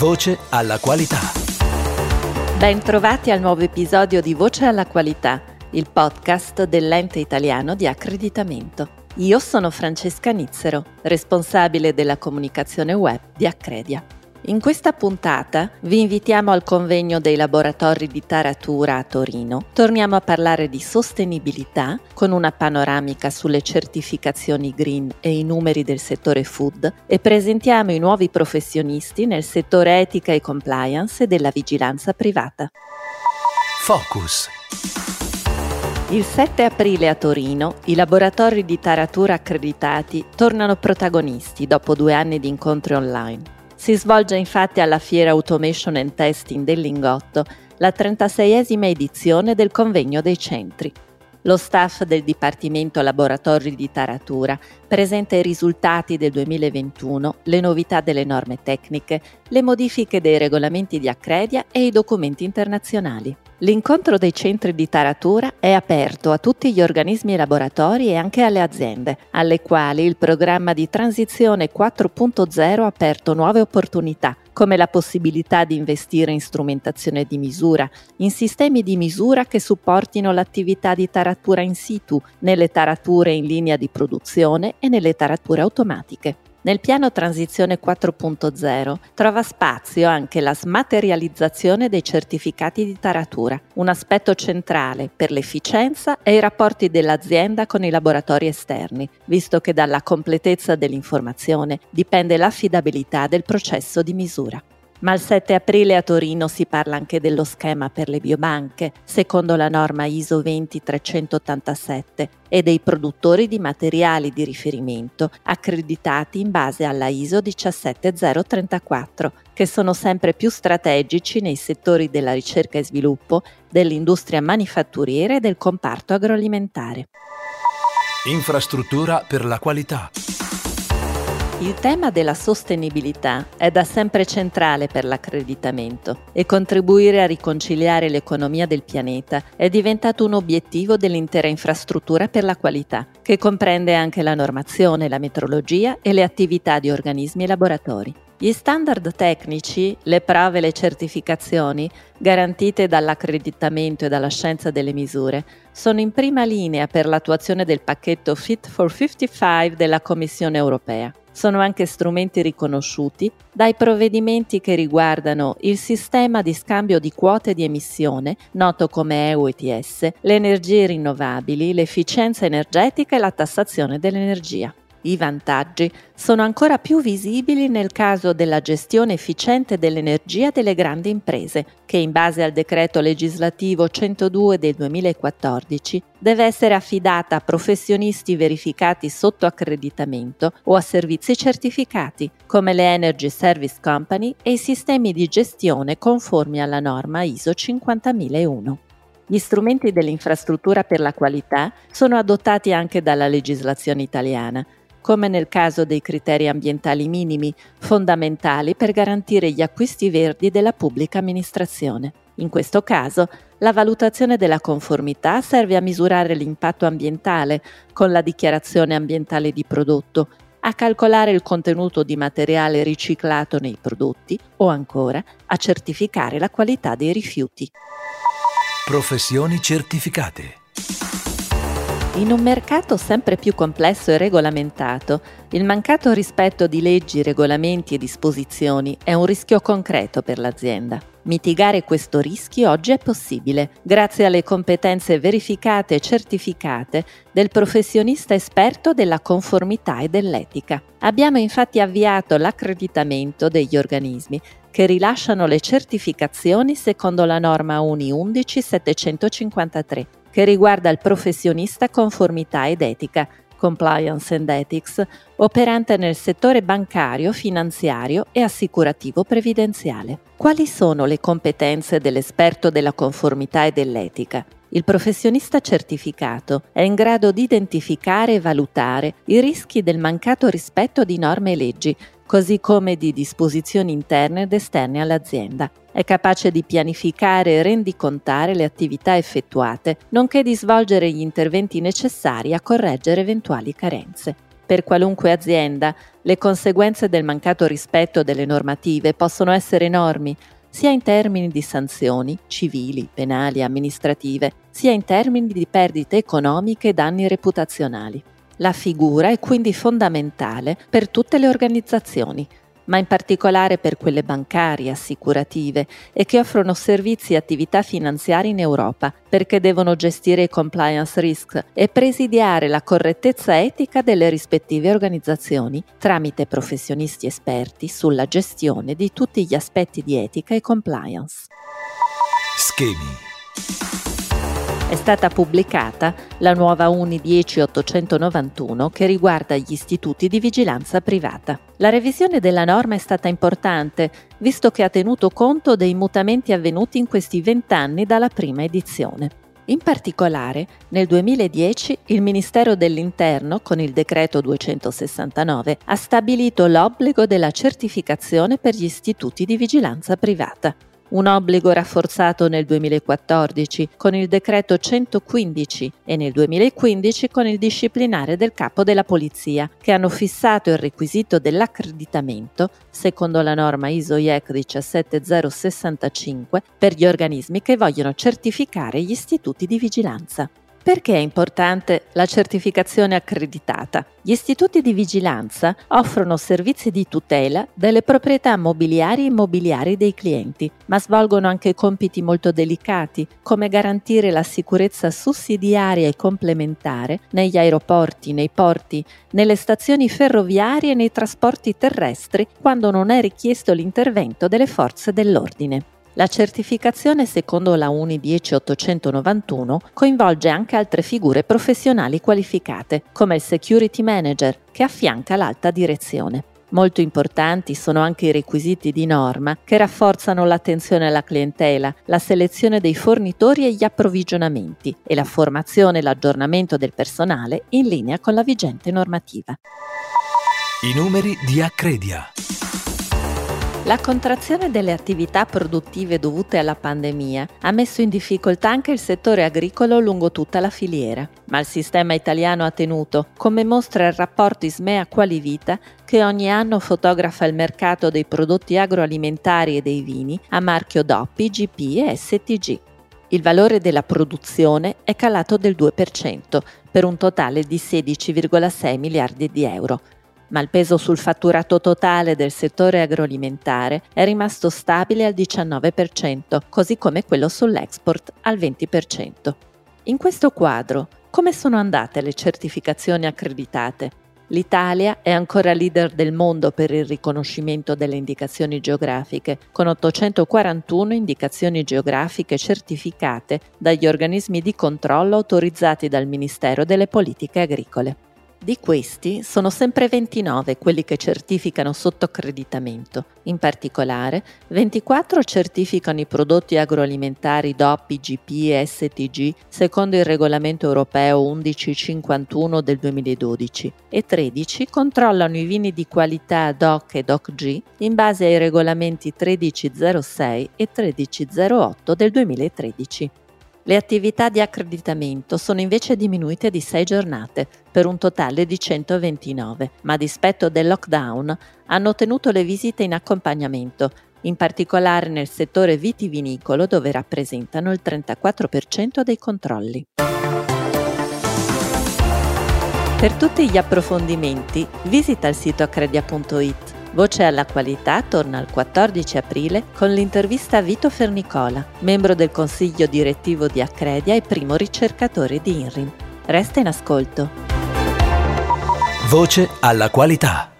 Voce alla qualità. Bentrovati al nuovo episodio di Voce alla qualità, il podcast dell'ente italiano di accreditamento. Io sono Francesca Nizzero, responsabile della comunicazione web di Accredia. In questa puntata vi invitiamo al convegno dei laboratori di taratura a Torino. Torniamo a parlare di sostenibilità con una panoramica sulle certificazioni green e i numeri del settore food e presentiamo i nuovi professionisti nel settore etica e compliance e della vigilanza privata. Focus. Il 7 aprile a Torino i laboratori di taratura accreditati tornano protagonisti dopo due anni di incontri online. Si svolge infatti alla Fiera Automation and Testing del Lingotto la 36esima edizione del convegno dei centri. Lo staff del Dipartimento Laboratori di Taratura presenta i risultati del 2021, le novità delle norme tecniche, le modifiche dei regolamenti di Accredia e i documenti internazionali. L'incontro dei centri di taratura è aperto a tutti gli organismi laboratori e anche alle aziende, alle quali il programma di transizione 4.0 ha aperto nuove opportunità, come la possibilità di investire in strumentazione di misura, in sistemi di misura che supportino l'attività di taratura in situ, nelle tarature in linea di produzione e nelle tarature automatiche. Nel piano Transizione 4.0 trova spazio anche la smaterializzazione dei certificati di taratura, un aspetto centrale per l'efficienza e i rapporti dell'azienda con i laboratori esterni, visto che dalla completezza dell'informazione dipende l'affidabilità del processo di misura. Ma il 7 aprile a Torino si parla anche dello schema per le biobanche, secondo la norma ISO 20387, e dei produttori di materiali di riferimento accreditati in base alla ISO 17034, che sono sempre più strategici nei settori della ricerca e sviluppo, dell'industria manifatturiera e del comparto agroalimentare. Infrastruttura per la qualità. Il tema della sostenibilità è da sempre centrale per l'accreditamento e contribuire a riconciliare l'economia del pianeta è diventato un obiettivo dell'intera infrastruttura per la qualità, che comprende anche la normazione, la metrologia e le attività di organismi e laboratori. Gli standard tecnici, le prove e le certificazioni garantite dall'accreditamento e dalla scienza delle misure sono in prima linea per l'attuazione del pacchetto Fit for 55 della Commissione europea sono anche strumenti riconosciuti dai provvedimenti che riguardano il sistema di scambio di quote di emissione, noto come EU ETS, le energie rinnovabili, l'efficienza energetica e la tassazione dell'energia. I vantaggi sono ancora più visibili nel caso della gestione efficiente dell'energia delle grandi imprese, che in base al decreto legislativo 102 del 2014 deve essere affidata a professionisti verificati sotto accreditamento o a servizi certificati, come le Energy Service Company e i sistemi di gestione conformi alla norma ISO 50001. Gli strumenti dell'infrastruttura per la qualità sono adottati anche dalla legislazione italiana, come nel caso dei criteri ambientali minimi, fondamentali per garantire gli acquisti verdi della pubblica amministrazione. In questo caso, la valutazione della conformità serve a misurare l'impatto ambientale con la dichiarazione ambientale di prodotto, a calcolare il contenuto di materiale riciclato nei prodotti o ancora a certificare la qualità dei rifiuti. Professioni certificate. In un mercato sempre più complesso e regolamentato, il mancato rispetto di leggi, regolamenti e disposizioni è un rischio concreto per l'azienda. Mitigare questo rischio oggi è possibile grazie alle competenze verificate e certificate del professionista esperto della conformità e dell'etica. Abbiamo infatti avviato l'accreditamento degli organismi che rilasciano le certificazioni secondo la norma UNI 11753 che riguarda il professionista conformità ed etica, compliance and ethics, operante nel settore bancario, finanziario e assicurativo previdenziale. Quali sono le competenze dell'esperto della conformità e dell'etica? Il professionista certificato è in grado di identificare e valutare i rischi del mancato rispetto di norme e leggi, così come di disposizioni interne ed esterne all'azienda. È capace di pianificare e rendicontare le attività effettuate, nonché di svolgere gli interventi necessari a correggere eventuali carenze. Per qualunque azienda, le conseguenze del mancato rispetto delle normative possono essere enormi, sia in termini di sanzioni civili, penali, amministrative, sia in termini di perdite economiche e danni reputazionali. La figura è quindi fondamentale per tutte le organizzazioni, ma in particolare per quelle bancarie, assicurative e che offrono servizi e attività finanziarie in Europa, perché devono gestire i compliance risk e presidiare la correttezza etica delle rispettive organizzazioni tramite professionisti esperti sulla gestione di tutti gli aspetti di etica e compliance. Schemi è stata pubblicata la nuova Uni 10891 che riguarda gli istituti di vigilanza privata. La revisione della norma è stata importante, visto che ha tenuto conto dei mutamenti avvenuti in questi vent'anni dalla prima edizione. In particolare, nel 2010 il Ministero dell'Interno, con il decreto 269, ha stabilito l'obbligo della certificazione per gli istituti di vigilanza privata un obbligo rafforzato nel 2014 con il decreto 115 e nel 2015 con il disciplinare del capo della polizia, che hanno fissato il requisito dell'accreditamento, secondo la norma ISO-IEC 17065, per gli organismi che vogliono certificare gli istituti di vigilanza. Perché è importante la certificazione accreditata? Gli istituti di vigilanza offrono servizi di tutela delle proprietà mobiliari e immobiliari dei clienti, ma svolgono anche compiti molto delicati, come garantire la sicurezza sussidiaria e complementare negli aeroporti, nei porti, nelle stazioni ferroviarie e nei trasporti terrestri quando non è richiesto l'intervento delle forze dell'ordine. La certificazione secondo la UNI 10891 coinvolge anche altre figure professionali qualificate, come il security manager, che affianca l'alta direzione. Molto importanti sono anche i requisiti di norma che rafforzano l'attenzione alla clientela, la selezione dei fornitori e gli approvvigionamenti e la formazione e l'aggiornamento del personale in linea con la vigente normativa. I numeri di Accredia. La contrazione delle attività produttive dovute alla pandemia ha messo in difficoltà anche il settore agricolo lungo tutta la filiera, ma il sistema italiano ha tenuto, come mostra il rapporto Ismea Qualivita che ogni anno fotografa il mercato dei prodotti agroalimentari e dei vini a marchio DOP, GP e STG. Il valore della produzione è calato del 2%, per un totale di 16,6 miliardi di euro, ma il peso sul fatturato totale del settore agroalimentare è rimasto stabile al 19%, così come quello sull'export al 20%. In questo quadro, come sono andate le certificazioni accreditate? L'Italia è ancora leader del mondo per il riconoscimento delle indicazioni geografiche, con 841 indicazioni geografiche certificate dagli organismi di controllo autorizzati dal Ministero delle Politiche Agricole. Di questi sono sempre 29 quelli che certificano sotto accreditamento. In particolare, 24 certificano i prodotti agroalimentari DOP, IGP e STG secondo il regolamento europeo 1151 del 2012 e 13 controllano i vini di qualità DOC e DOCG in base ai regolamenti 1306 e 1308 del 2013. Le attività di accreditamento sono invece diminuite di 6 giornate, per un totale di 129, ma a dispetto del lockdown hanno tenuto le visite in accompagnamento, in particolare nel settore vitivinicolo dove rappresentano il 34% dei controlli. Per tutti gli approfondimenti visita il sito accredia.it Voce alla qualità torna il 14 aprile con l'intervista a Vito Fernicola, membro del consiglio direttivo di Accredia e primo ricercatore di INRIM. Resta in ascolto. Voce alla qualità.